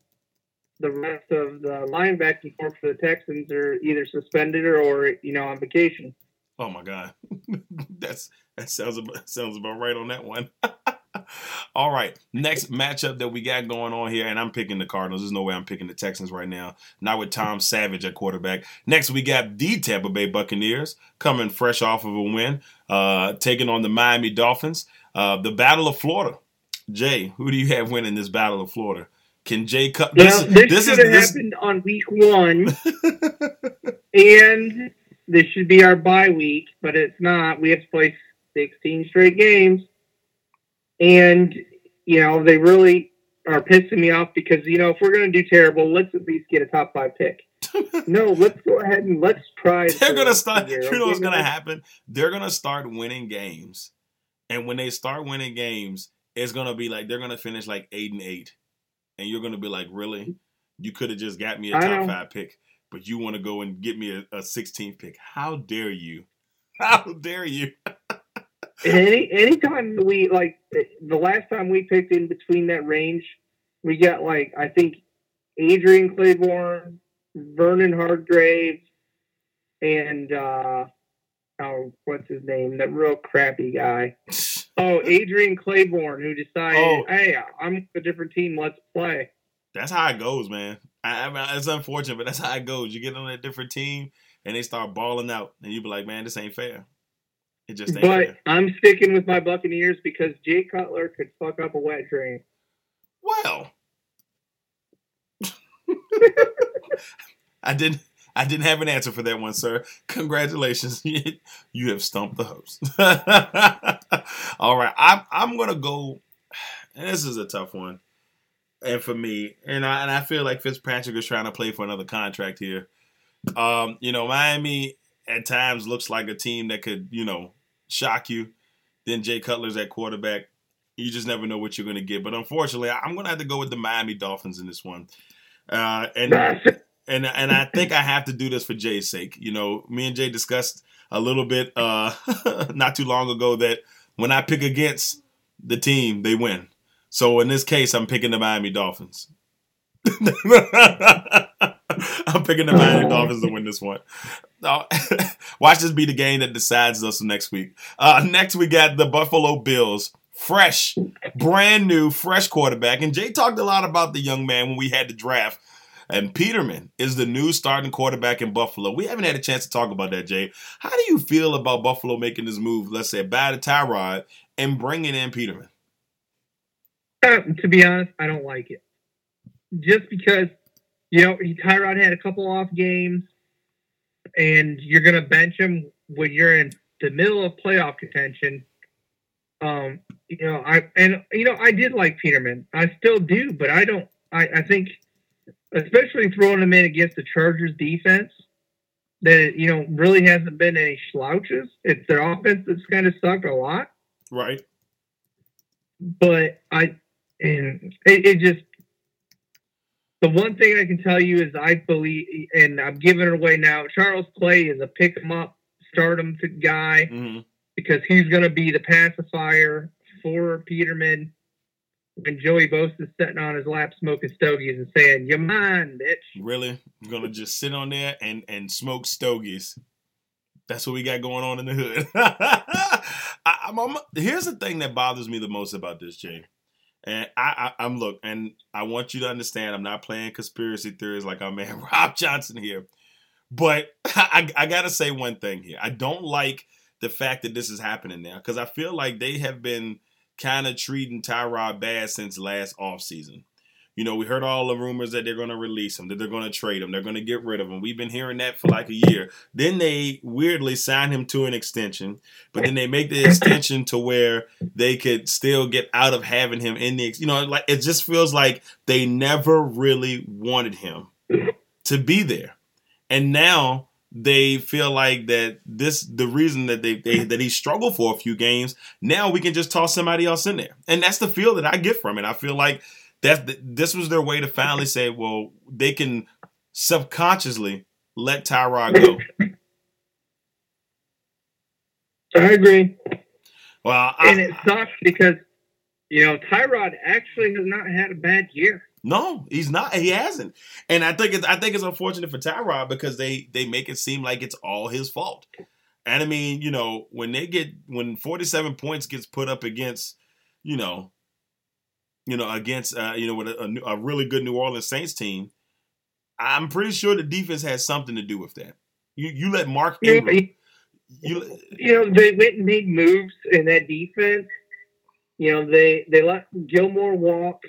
the rest of the linebacking corps for the Texans are either suspended or, you know on vacation. Oh my god, that's that sounds about, sounds about right on that one. All right, next matchup that we got going on here, and I'm picking the Cardinals. There's no way I'm picking the Texans right now. Not with Tom Savage at quarterback. Next, we got the Tampa Bay Buccaneers coming fresh off of a win, uh, taking on the Miami Dolphins. Uh, the Battle of Florida. Jay, who do you have winning this Battle of Florida? Can Jay cut? Well, this, should have happened on week one, and this should be our bye week, but it's not. We have to play 16 straight games, and you know they really are pissing me off because you know if we're going to do terrible, let's at least get a top five pick. no, let's go ahead and let's try. They're gonna start. Year, You know what's gonna happen? They're gonna start winning games, and when they start winning games, it's gonna be like they're gonna finish like eight and eight, and you're gonna be like, really? You could have just got me a top five pick, but you want to go and get me a, a 16th pick? How dare you? How dare you? Any anytime we like the last time we picked in between that range, we got like I think Adrian Clayborn, Vernon Hargreaves, and uh, oh, what's his name? That real crappy guy. Oh, Adrian Clayborn, who decided, Oh. hey, I'm a different team. Let's play. That's how it goes, man. I, I mean, it's unfortunate, but that's how it goes. You get on a different team and they start balling out, and you be like, man, this ain't fair. It just ain't But fair. I'm sticking with my Buccaneers because Jay Cutler could fuck up a wet dream. Well, I didn't. I didn't have an answer for that one, sir. Congratulations, you have stumped the host. All right, I'm I'm gonna go. And this is a tough one, and for me, and I and I feel like Fitzpatrick is trying to play for another contract here. Um, you know, Miami at times looks like a team that could, you know, shock you. Then Jay Cutler's at quarterback. You just never know what you're to get. But unfortunately, I'm to have to go with the Miami Dolphins in this one. Uh, and and and I think I have to do this for Jay's sake. You know, me and Jay discussed a little bit uh, not too long ago that when I pick against the team, they win. So in this case, I'm picking the Miami Dolphins. I'm picking the Miami Dolphins to win this one. Uh, watch this be the game that decides us next week. Uh, next, we got the Buffalo Bills. Fresh, brand new, fresh quarterback. And Jay talked a lot about the young man when we had the draft. And Peterman is the new starting quarterback in Buffalo. We haven't had a chance to talk about that, Jay. How do you feel about Buffalo making this move, let's say, by the Tyrod and bringing in Peterman? Uh, to be honest, I don't like it. Just because, you know, Tyrod had a couple off games, and you're going to bench him when you're in the middle of playoff contention. Um, you know, I and you know I did like Peterman. I still do, but I don't. I, I think, especially throwing him in against the Chargers defense, that you know really hasn't been any slouches. It's their offense that's kind of sucked a lot Right. but I and it, it just the one thing I can tell you is I believe, and I'm giving it away now. Charles Clay is a pick 'em up, start to guy hmm because he's going to be the pacifier for Peterman when Joey Bosa is sitting on his lap smoking stogies and saying, "You mind, bitch." Really? You're gonna just sit on there and and smoke stogies. That's what we got going on in the hood. I, I'm, I'm- here's the thing that bothers me the most about this, Jay. And I, I, I'm look, and I want you to understand, I'm not playing conspiracy theories like our man Rob Johnson here. But I, I gotta say one thing here. I don't like the fact that this is happening now because I feel like they have been kind of treating Tyrod bad since last offseason. You know, we heard all the rumors that they're going to release him, that they're going to trade him, they're going to get rid of him. We've been hearing that for like a year. Then they weirdly sign him to an extension, but then they make the extension to where they could still get out of having him in the, you know, like it just feels like they never really wanted him to be there. And now they feel like that this the reason that they, they that he struggled for a few games. Now we can just toss somebody else in there, and that's the feel that I get from it. I feel like that this was their way to finally say, well, they can subconsciously let Tyrod go. I agree, Well, and it sucks because you know Tyrod actually has not had a bad year. No, he's not. He hasn't, and I think it's I think it's unfortunate for Tyrod because they they make it seem like it's all his fault. And I mean, you know, when they get when 47 points gets put up against, you know, you know, against uh, you know, with a, a, a really good New Orleans Saints team, I'm pretty sure the defense has something to do with that. You you let Mark You know, Ingram, you you know, they went and made moves in that defense. You know, they they let Gilmore walk.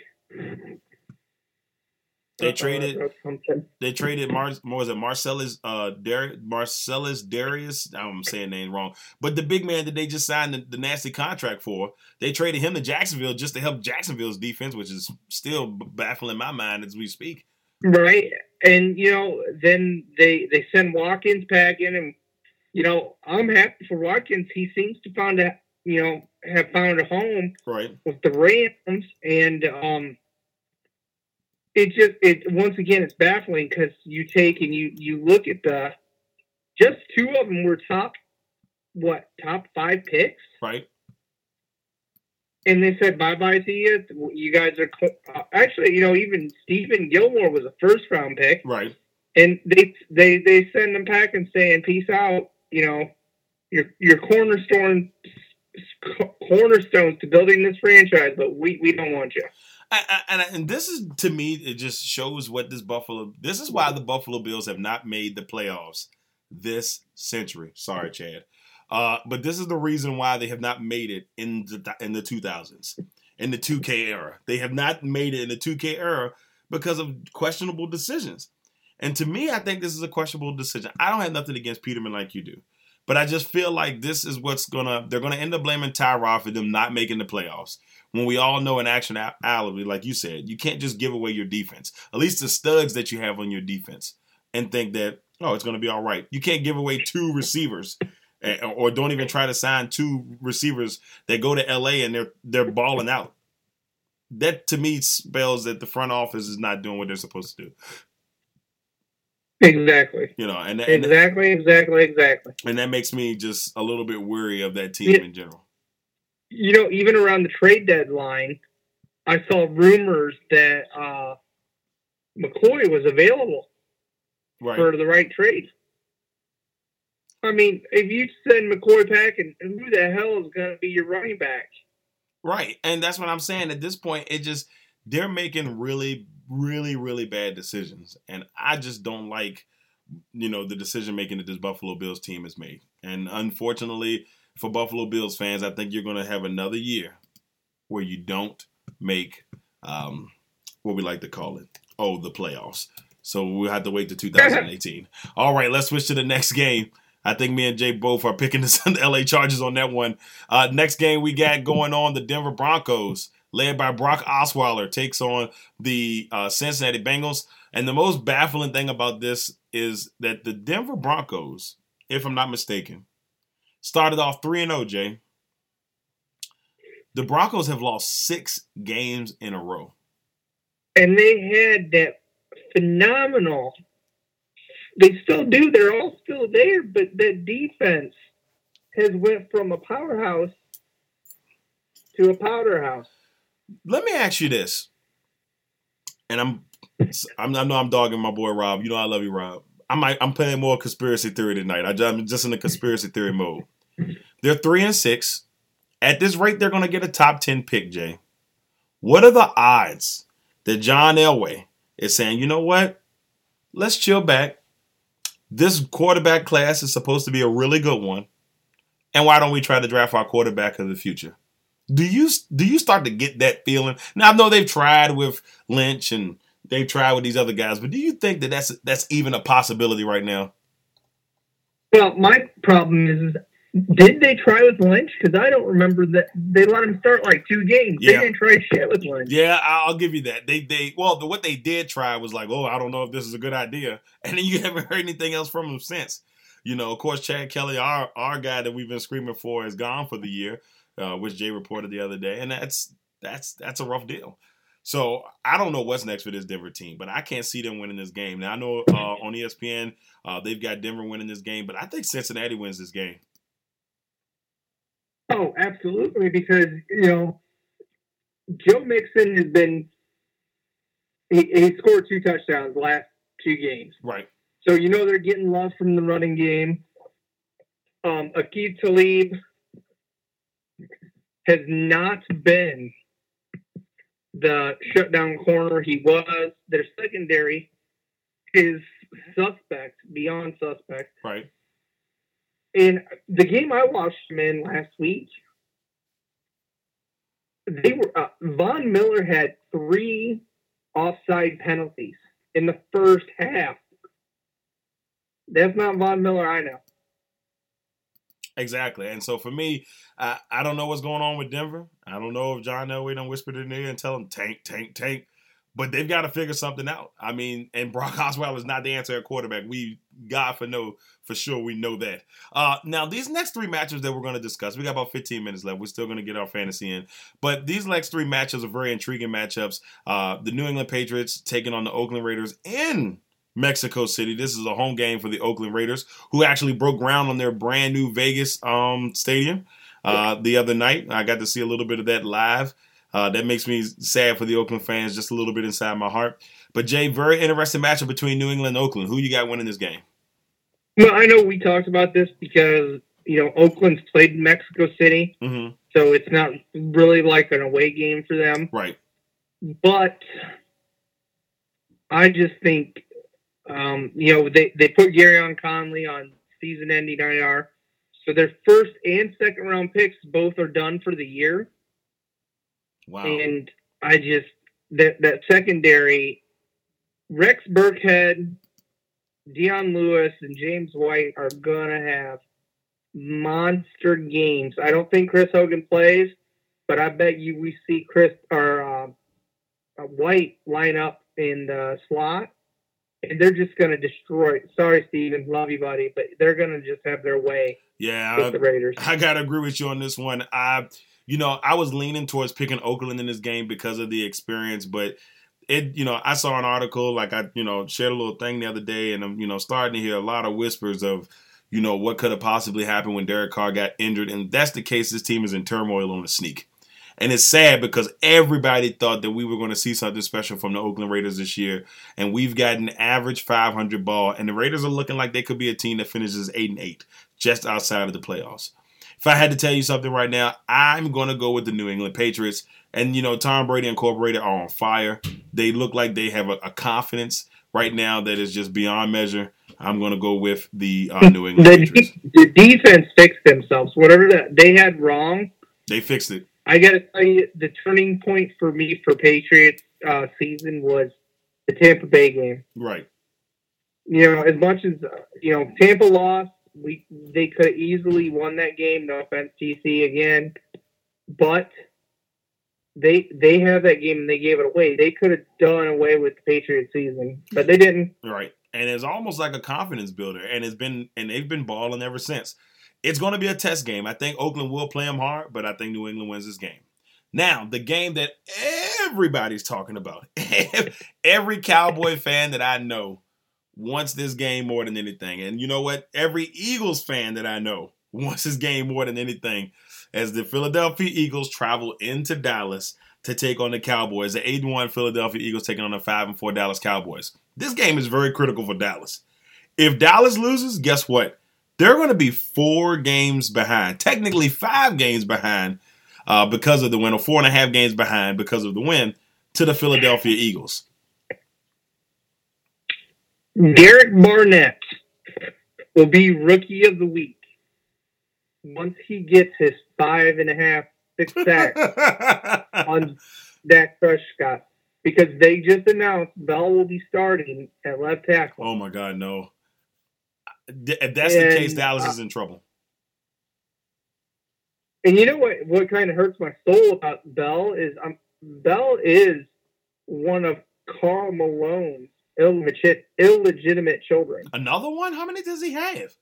They Uh, traded- uh, they traded Mar what was it Marcellus uh Dar- Marcellus Darius? I'm saying name wrong. But the big man that they just signed the, the nasty contract for they traded him to Jacksonville just to help Jacksonville's defense which is still baffling my mind as we speak. Right? And you know, then they they send Watkins back in, and you know, I'm happy for Watkins. He seems to found a you know have found a home right. with the Rams, and um, it just it once again it's baffling because you take and you you look at the just two of them were top what top five picks, right and they said bye bye to you. You guys are uh, actually you know even Stephon Gilmore was a first round pick, right and they they they send them packing saying peace out. You know, your your cornerstone cornerstones to building this franchise, but we, we don't want you. And, and this is to me, it just shows what this Buffalo. This is why the Buffalo Bills have not made the playoffs this century. Sorry, Chad, uh, but this is the reason why they have not made it in the in the 2000s, in the 2K era. They have not made it in the 2K era because of questionable decisions. And to me, I think this is a questionable decision. I don't have nothing against Peterman like you do. But I just feel like this is what's gonna they're gonna end up blaming Tyrod for them not making the playoffs. When we all know in actuality, like you said, you can't just give away your defense. At least the studs that you have on your defense, and think that oh it's gonna be all right. You can't give away two receivers, or don't even try to sign two receivers that go to LA and they're they're balling out. That to me spells that the front office is not doing what they're supposed to do. Exactly. You know, and, and exactly, exactly, exactly. And that makes me just a little bit weary of that team yeah. in general. You know, even around the trade deadline, I saw rumors that uh, McCoy was available right. for the right trade. I mean, if you send McCoy back, and who the hell is going to be your running back? Right, and that's what I'm saying. At this point, it just they're making really really, really bad decisions. And I just don't like, you know, the decision making that this Buffalo Bills team has made. And unfortunately for Buffalo Bills fans, I think you're going to have another year where you don't make um, what we like to call it, oh, the playoffs. So we'll have to wait to 2018. All right, let's switch to the next game. I think me and Jay both are picking the LA Chargers on that one. Uh, next game we got going on the Denver Broncos led by Brock Osweiler, takes on the uh, Cincinnati Bengals. And the most baffling thing about this is that the Denver Broncos, if I'm not mistaken, started off 3 0, Jay. The Broncos have lost six games in a row. And they had that phenomenal. They still do. They're all still there, but the defense has went from a powerhouse to a powder house let me ask you this, and I'm, I'm I know I'm dogging my boy Rob. You know I love you, Rob. I might I'm playing more conspiracy theory tonight. I, I'm just in the conspiracy theory mode. They're three and six. At this rate, they're going to get a top ten pick. Jay, what are the odds that John Elway is saying? You know what? Let's chill back. This quarterback class is supposed to be a really good one. And why don't we try to draft our quarterback of the future? Do you do you start to get that feeling? Now I know they've tried with Lynch and they've tried with these other guys, but do you think that that's that's even a possibility right now? Well, my problem is, did they try with Lynch? Because I don't remember that they let him start like two games. Yeah. They didn't try shit with Lynch. Yeah, I'll give you that. They they well, the, what they did try was like, oh, I don't know if this is a good idea, and then you haven't heard anything else from them since. You know, of course, Chad Kelly, our our guy that we've been screaming for, is gone for the year uh, which Jay reported the other day, and that's that's that's a rough deal. So I don't know what's next for this Denver team, but I can't see them winning this game. Now I know uh, on ESPN uh, they've got Denver winning this game, but I think Cincinnati wins this game. Oh, absolutely, because you know Joe Mixon has been he, he scored two touchdowns the last two games. Right. So you know they're getting love from the running game. Um, Aqib Talib has not been the shutdown corner he was. Their secondary is suspect, beyond suspect. Right. In the game I watched him in last week, they were uh, Von Miller had three offside penalties in the first half. That's not Von Miller I know. Exactly. And so for me, I, I don't know what's going on with Denver. I don't know if John Elway done whispered in there and tell him tank, tank, tank. But they've got to figure something out. I mean, and Brock Osweiler is not the answer at quarterback. We God for know for sure we know that. Uh, now these next three matches that we're going to discuss, we got about 15 minutes left. We're still going to get our fantasy in, but these next three matches are very intriguing matchups. Uh, the New England Patriots taking on the Oakland Raiders in Mexico City. This is a home game for the Oakland Raiders, who actually broke ground on their brand new Vegas um, stadium uh, the other night. I got to see a little bit of that live. Uh, that makes me sad for the Oakland fans, just a little bit inside my heart. But Jay, very interesting matchup between New England and Oakland. Who you got winning this game? Well, I know we talked about this because you know, Oakland's played in Mexico City, hmm so it's not really like an away game for them. Right. But I just think, um, you know, they, they put Gareon Conley on season ending IR. So their first and second round picks both are done for the year. Wow. And I just, that, that secondary, Rex Burkhead, Dion Lewis, and James White are going to have monster games. I don't think Chris Hogan plays, but I bet you we see Chris or uh, uh, White line up in the slot, and they're just going to destroy. Sorry, Steven, love you, buddy, but they're going to just have their way yeah. with the Raiders. I gotta agree with you on this one. I, you know, I was leaning towards picking Oakland in this game because of the experience, but it, you know, I saw an article like I, you know, shared a little thing the other day, and I'm, you know, starting to hear a lot of whispers of, you know, what could have possibly happened when Derek Carr got injured, and that's the case. This team is in turmoil on the sneak. And it's sad because everybody thought that we were going to see something special from the Oakland Raiders this year, and we've got an average 500 ball, and the Raiders are looking like they could be a team that finishes eight and eight, just outside of the playoffs. If I had to tell you something right now, I'm going to go with the New England Patriots. And you know, Tom Brady Incorporated are on fire. They look like they have a, a confidence right now that is just beyond measure. I'm going to go with the uh, New England The, Patriots. de- the defense fixed themselves. Whatever that they had wrong, They fixed it. I got to tell you, the turning point for me for Patriots uh, season was the Tampa Bay game. Right. You know, as much as uh, you know, Tampa lost. We they could have easily won that game. No offense, TC again, but they they have that game and they gave it away. They could have done away with the Patriots season, but they didn't. Right. And it's almost like a confidence builder. And it's been and they've been balling ever since. It's going to be a test game. I think Oakland will play them hard, but I think New England wins this game. Now, the game that everybody's talking about. Every Cowboy fan that I know wants this game more than anything. And you know what? Every Eagles fan that I know wants this game more than anything as the Philadelphia Eagles travel into Dallas to take on the Cowboys. The 8 1 Philadelphia Eagles taking on the 5 and 4 Dallas Cowboys. This game is very critical for Dallas. If Dallas loses, guess what? They're going to be four games behind, technically five games behind uh, because of the win, or four and a half games behind because of the win to the Philadelphia Eagles. Derek Barnett will be rookie of the week once he gets his five and a half, six sacks on Dak Prescott because they just announced Bell will be starting at left tackle. oh my God, no. If that's the case, Dallas uh, is in trouble. And you know what? What kind of hurts my soul about Bell is um, Bell is one of Karl Malone's illegit- illegitimate children. Another one? How many does he have?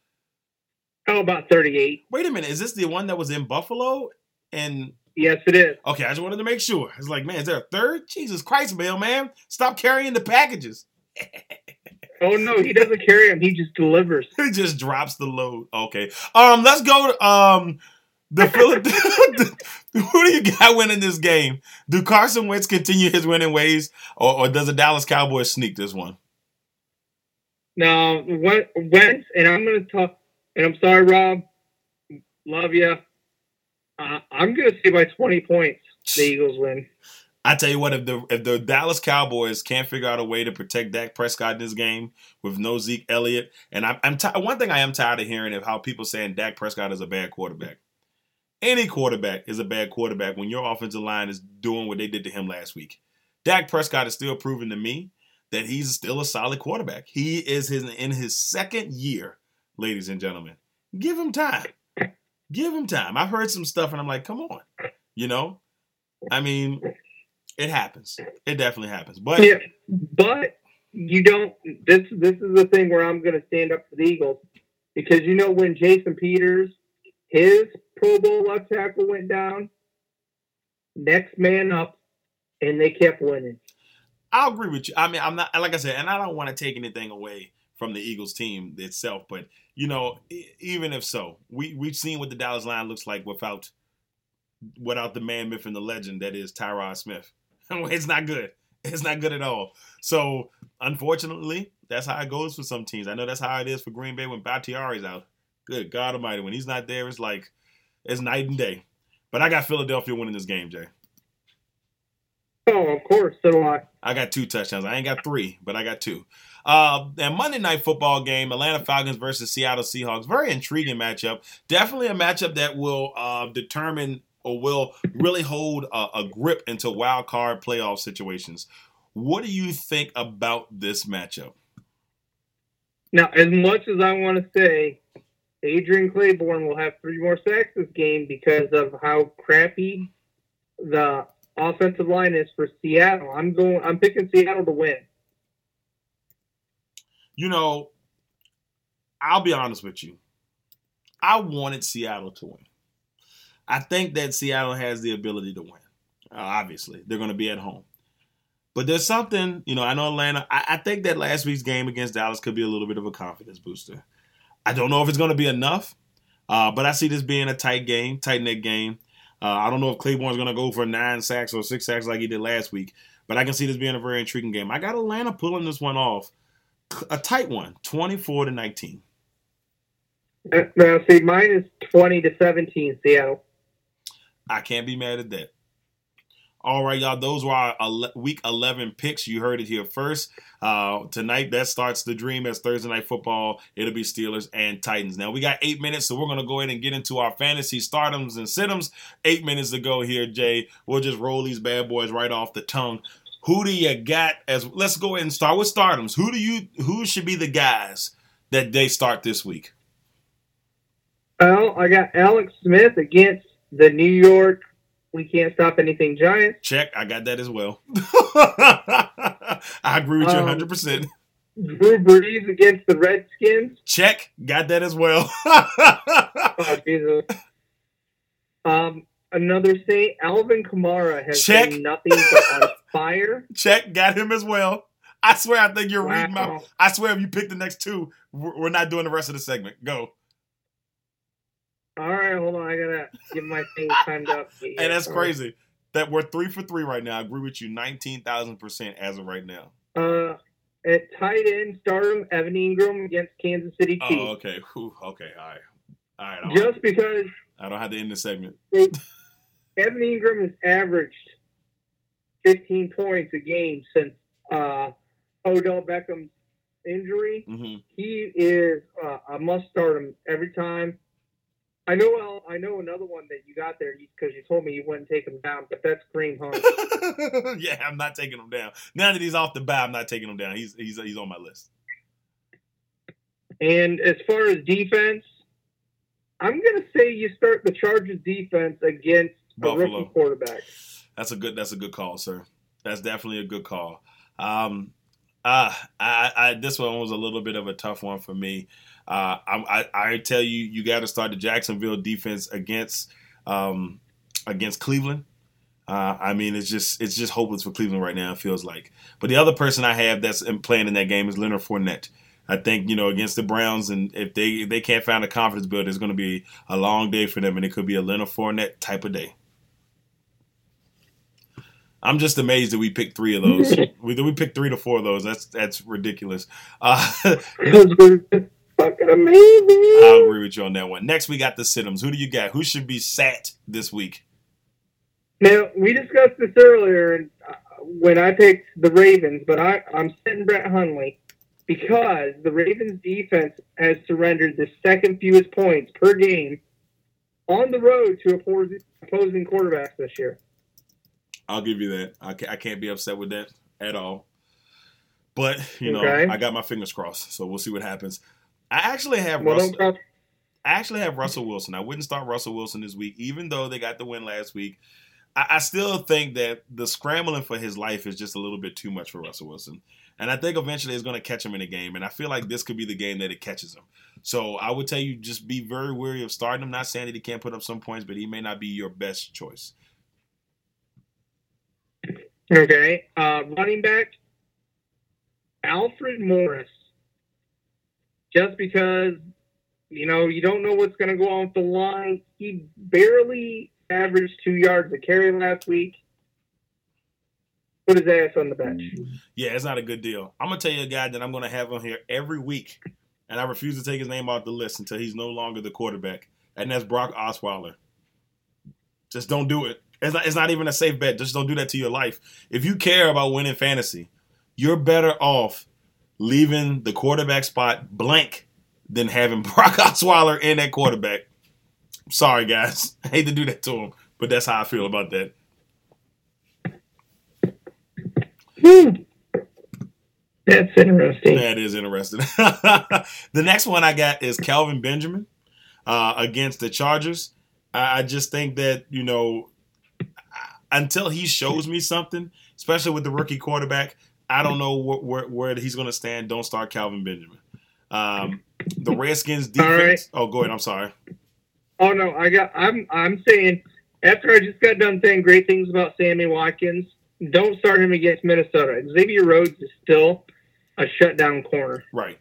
How about thirty-eight? Wait a minute. Is this the one that was in Buffalo? And Yes, it is. okay, I just wanted to make sure. It's like, man, is there a third? Jesus Christ, Bill, man. Stop carrying the packages. Oh no, he doesn't carry him. He just delivers. He just drops the load. Okay. Um, let's go to um the Philadelphia. Who do you got winning this game? Do Carson Wentz continue his winning ways, or, or does the Dallas Cowboys sneak this one? Now, Wen- Wentz, and I'm going to talk, and I'm sorry, Rob. Love you. Uh, I'm going to say by 20 points, the Eagles win. I tell you what, if the if the Dallas Cowboys can't figure out a way to protect Dak Prescott in this game with no Zeke Elliott, and I'm, I'm t- one thing I am tired of hearing of how people saying Dak Prescott is a bad quarterback. Any quarterback is a bad quarterback when your offensive line is doing what they did to him last week. Dak Prescott is still proving to me that he's still a solid quarterback. He is his in his second year, ladies and gentlemen. Give him time. Give him time. I've heard some stuff and I'm like, come on. You know? I mean, it happens. It definitely happens. But Yeah, but you don't. This this is the thing where I'm going to stand up for the Eagles because you know when Jason Peters, his Pro Bowl left tackle went down, next man up, and they kept winning. I'll agree with you. I mean, I'm not like I said, and I don't want to take anything away from the Eagles team itself, but you know, even if so, we we've seen what the Dallas line looks like without without the man, myth, and the legend that is Tyron Smith. it's not good. It's not good at all. So, unfortunately, that's how it goes for some teams. I know that's how it is for Green Bay when Bakhtiari's out. Good God Almighty, when he's not there, it's like it's night and day. But I got Philadelphia winning this game, Jay. Oh, of course. So do I. I got two touchdowns. I ain't got three, but I got two. Uh, and Monday night football game, Atlanta Falcons versus Seattle Seahawks. Very intriguing matchup. Definitely a matchup that will uh, determine or will really hold a, a grip into wild card playoff situations. What do you think about this matchup? Now, as much as I want to say Adrian Clayborn will have three more sacks this game because of how crappy the offensive line is for Seattle, I'm going. I'm picking Seattle to win. You know, I'll be honest with you. I wanted Seattle to win. I think that Seattle has the ability to win. Uh, obviously, they're going to be at home. But there's something, you know, I know Atlanta, I, I, think that last week's game against Dallas could be a little bit of a confidence booster. I don't know if it's going to be enough, uh, but I see this being a tight game, tight net game. Uh, I don't know if Clayborn's going to go for nine sacks or six sacks like he did last week, but I can see this being a very intriguing game. I got Atlanta pulling this one off, a tight one, 24 to 19. Now, see, mine is 20 to 17, Seattle. I can't be mad at that. All right, y'all. Those were our week 11 picks. You heard it here first. Uh, tonight, that starts the dream as Thursday night football. It'll be Steelers and Titans. Now, we got eight minutes, so we're going to go ahead and get into our fantasy stardoms and situms. Eight minutes to go here, Jay. We'll just roll these bad boys right off the tongue. Who do you got as let's go ahead and start with stardoms. Who do you who should be the guys that they start this week? Well, I got Alex Smith against the New York we can't stop anything Giants. Check. I got that as well. I agree with you 100. Um, percent Drew Brees against the Redskins. Check. Got that as well. oh, Jesus. Um, another Saint Alvin Kamara has Check. been nothing but on fire. Check. Got him as well. I swear, I think you're wow. reading my. I swear, if you pick the next two, we're not doing the rest of the segment. Go. All right, hold on. I gotta get my thing timed up. Hey, that's crazy. That we're three for three right now. I agree with you, nineteen thousand percent as of right now. Uh, at tight end, stardom Evan Engram against Kansas City Chiefs. Oh, okay. Whew, okay, all right, all right. Just because I don't have to end the segment. Evan Engram has averaged fifteen points a game since uh, Odell Beckham's injury. Mm-hmm. He is uh, a must start him every time. I know. I know another one that you got there because you told me you wouldn't take him down, but that's Kareem Hunt. yeah, I'm not taking him down. Now that he's off the bat, I'm not taking him down. He's he's he's on my list. And as far as defense, I'm going to say you start the Chargers defense against Buffalo. a rookie quarterback. That's a good. That's a good call, sir. That's definitely a good call. Um, uh, I, I this one was a little bit of a tough one for me. Uh, I, I, tell you, you got to start the Jacksonville defense against um, against Cleveland. Uh, I mean, it's just it's just hopeless for Cleveland right now. It feels like. But the other person I have that's playing in that game is Leonard Fournette. I think you know against the Browns, and if they if they can't find a confidence builder, it's going to be a long day for them, and it could be a Leonard Fournette type of day. I'm just amazed that we picked three of those. we we picked three to four of those. That's that's ridiculous. Uh, fucking amazing. I agree with you on that one. Next, we got the Situms. Who do you got? Who should be sat this week? Now we discussed this earlier uh, when I picked the Ravens, but I, I'm sitting Brett Hundley because the Ravens defense has surrendered the second fewest points per game on the road to opposing quarterbacks this year. I'll give you that. I can't, I can't be upset with that at all. But you know, okay. I got my fingers crossed, so we'll see what happens. I actually have Russell. I actually have Russell Wilson. I wouldn't start Russell Wilson this week, even though they got the win last week. I, I still think that the scrambling for his life is just a little bit too much for Russell Wilson. And I think eventually it's going to catch him in a game. And I feel like this could be the game that it catches him. So I would tell you just be very wary of starting him. Not saying that he can't put up some points, but he may not be your best choice. Okay. Uh, running back, Alfred Morris just because you know you don't know what's going to go on with the line. He barely averaged two yards a carry last week. Put his ass on the bench. Yeah, it's not a good deal. I'm gonna tell you a guy that I'm gonna have on here every week, and I refuse to take his name off the list until he's no longer the quarterback, and that's Brock Osweiler. Just don't do it. It's not, it's not even a safe bet. Just don't do that to your life. If you care about winning fantasy, you're better off leaving the quarterback spot blank than having Brock Osweiler in that quarterback. Sorry, guys. I hate to do that to him, but that's how I feel about that. Hmm. That's interesting. That is interesting. the next one I got is Kelvin Benjamin uh, against the Chargers. I, I just think that, you know, until he shows me something, especially with the rookie quarterback, I don't know wh- where, where he's going to stand. Don't start Kelvin Benjamin. Um, the Redskins All right. defense. Oh, go ahead. I'm sorry. Oh no, I got. I'm. I'm saying after I just got done saying great things about Sammy Watkins, don't start him against Minnesota. Xavier Rhodes is still a shutdown corner. Right.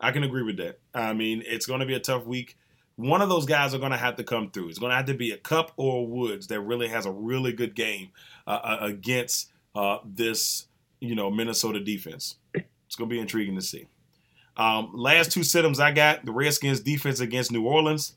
I can agree with that. I mean, it's going to be a tough week. One of those guys are going to have to come through. It's going to have to be a Kupp or a Woods that really has a really good game uh, uh, against uh, this, you know, Minnesota defense. It's going to be intriguing to see. Um, last two sit-ems I got the Redskins defense against New Orleans.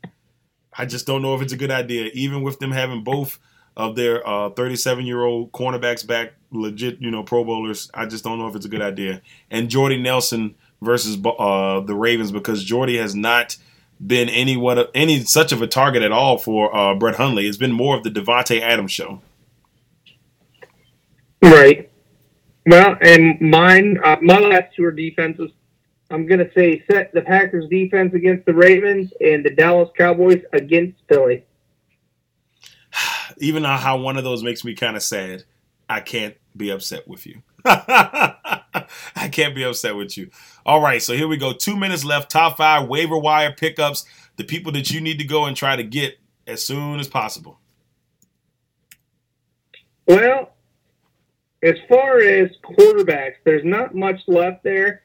I just don't know if it's a good idea, even with them having both of their 37 year old cornerbacks back, legit, you know, Pro Bowlers. I just don't know if it's a good idea. And Jordy Nelson versus uh, the Ravens because Jordy has not been any what any such of a target at all for uh, Brett Hundley. It's been more of the Davante Adams show. Right. Well, and mine, uh, my last two are defenses. I'm going to say set the Packers defense against the Ravens and the Dallas Cowboys against Philly. Even though how one of those makes me kind of sad, I can't be upset with you. I can't be upset with you. All right, so here we go. Two minutes left. Top five waiver wire pickups. The people that you need to go and try to get as soon as possible. Well, as far as quarterbacks, there's not much left there,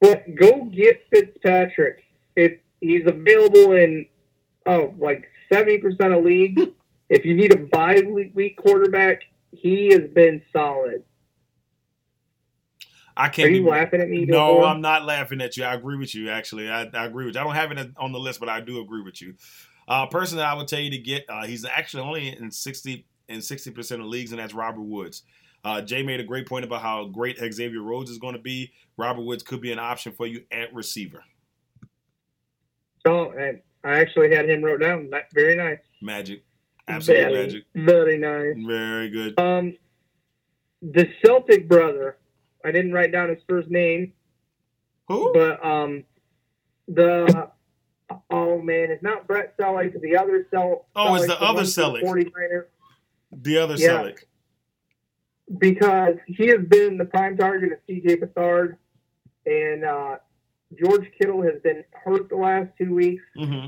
but go get Fitzpatrick. If he's available in oh like seventy percent of leagues, if you need a bye week quarterback, he has been solid. I can't. Are you be, laughing at me? No, Gilmore? I'm not laughing at you. I agree with you. Actually, I, I agree with you. I don't have it on the list, but I do agree with you. Uh, person that I would tell you to get, uh, he's actually only in sixty in sixty percent of leagues, and that's Robert Woods. Uh, Jay made a great point about how great Xavier Rhodes is going to be. Robert Woods could be an option for you at receiver. So and I actually had him wrote down. Very nice. Magic, absolute very, magic, Very nice. very good. Um, the Celek brother. I didn't write down his first name, Who? but um, the oh man, it's not Brent Celek. The other Sel. Oh, it's Celek, the other Celek. 49ers, The other Yeah. Celek. Because he has been the prime target of CJ Beathard, and uh, George Kittle has been hurt the last two weeks. hmm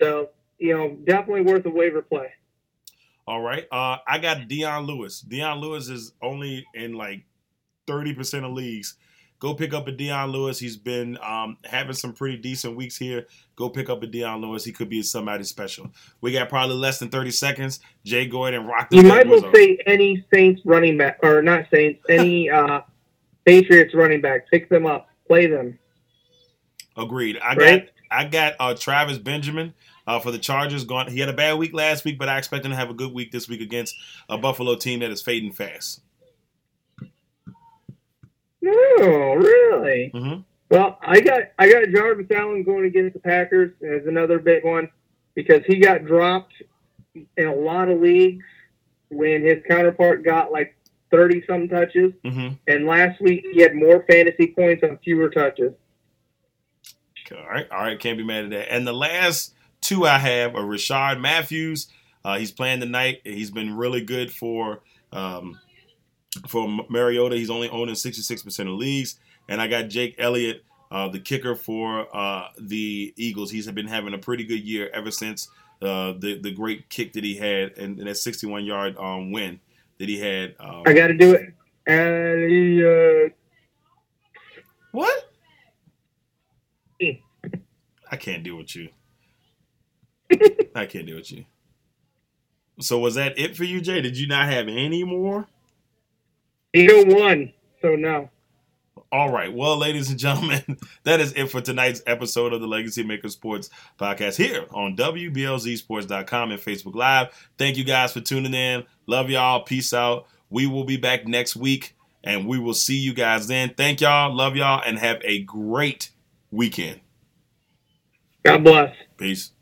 So you know, definitely worth a waiver play. All right. Uh, I got Dion Lewis. Dion Lewis is only in like 30% of leagues. Go pick up a Dion Lewis. He's been um, having some pretty decent weeks here. Go pick up a Dion Lewis. He could be somebody special. We got probably less than 30 seconds. Jay, go ahead and rock the You might as well say any Saints running back, or not Saints, any uh, Patriots running back. Pick them up, play them. Agreed. I Right? got I got uh, Travis Benjamin uh, for the Chargers. Going, he had a bad week last week, but I expect him to have a good week this week against a Buffalo team that is fading fast. No, really. hmm Well, I got I got Javorius Allen going against the Packers as another big one because he got dropped in a lot of leagues when his counterpart got like thirty some touches, hmm and last week he had more fantasy points on fewer touches. All right, all right, can't be mad at that. And the last two I have are Rishard Matthews. Uh, he's playing tonight. He's been really good for um, for Mariota. He's only owning sixty six percent of leagues. And I got Jake Elliott, uh, the kicker for uh, the Eagles. He's been having a pretty good year ever since uh, the the great kick that he had and, and that sixty one yard um, win that he had. Um, I got to do it. Elliott. what? I can't deal with you. I can't deal with you. So was that it for you, Jay? Did you not have any more? Go one, so no. All right. Well, ladies and gentlemen, that is it for tonight's episode of the Legacy Maker Sports podcast here on WBLZSports.com and Facebook Live. Thank you guys for tuning in. Love y'all. Peace out. We will be back next week and we will see you guys then. Thank y'all. Love y'all and have a great weekend. God bless. Peace.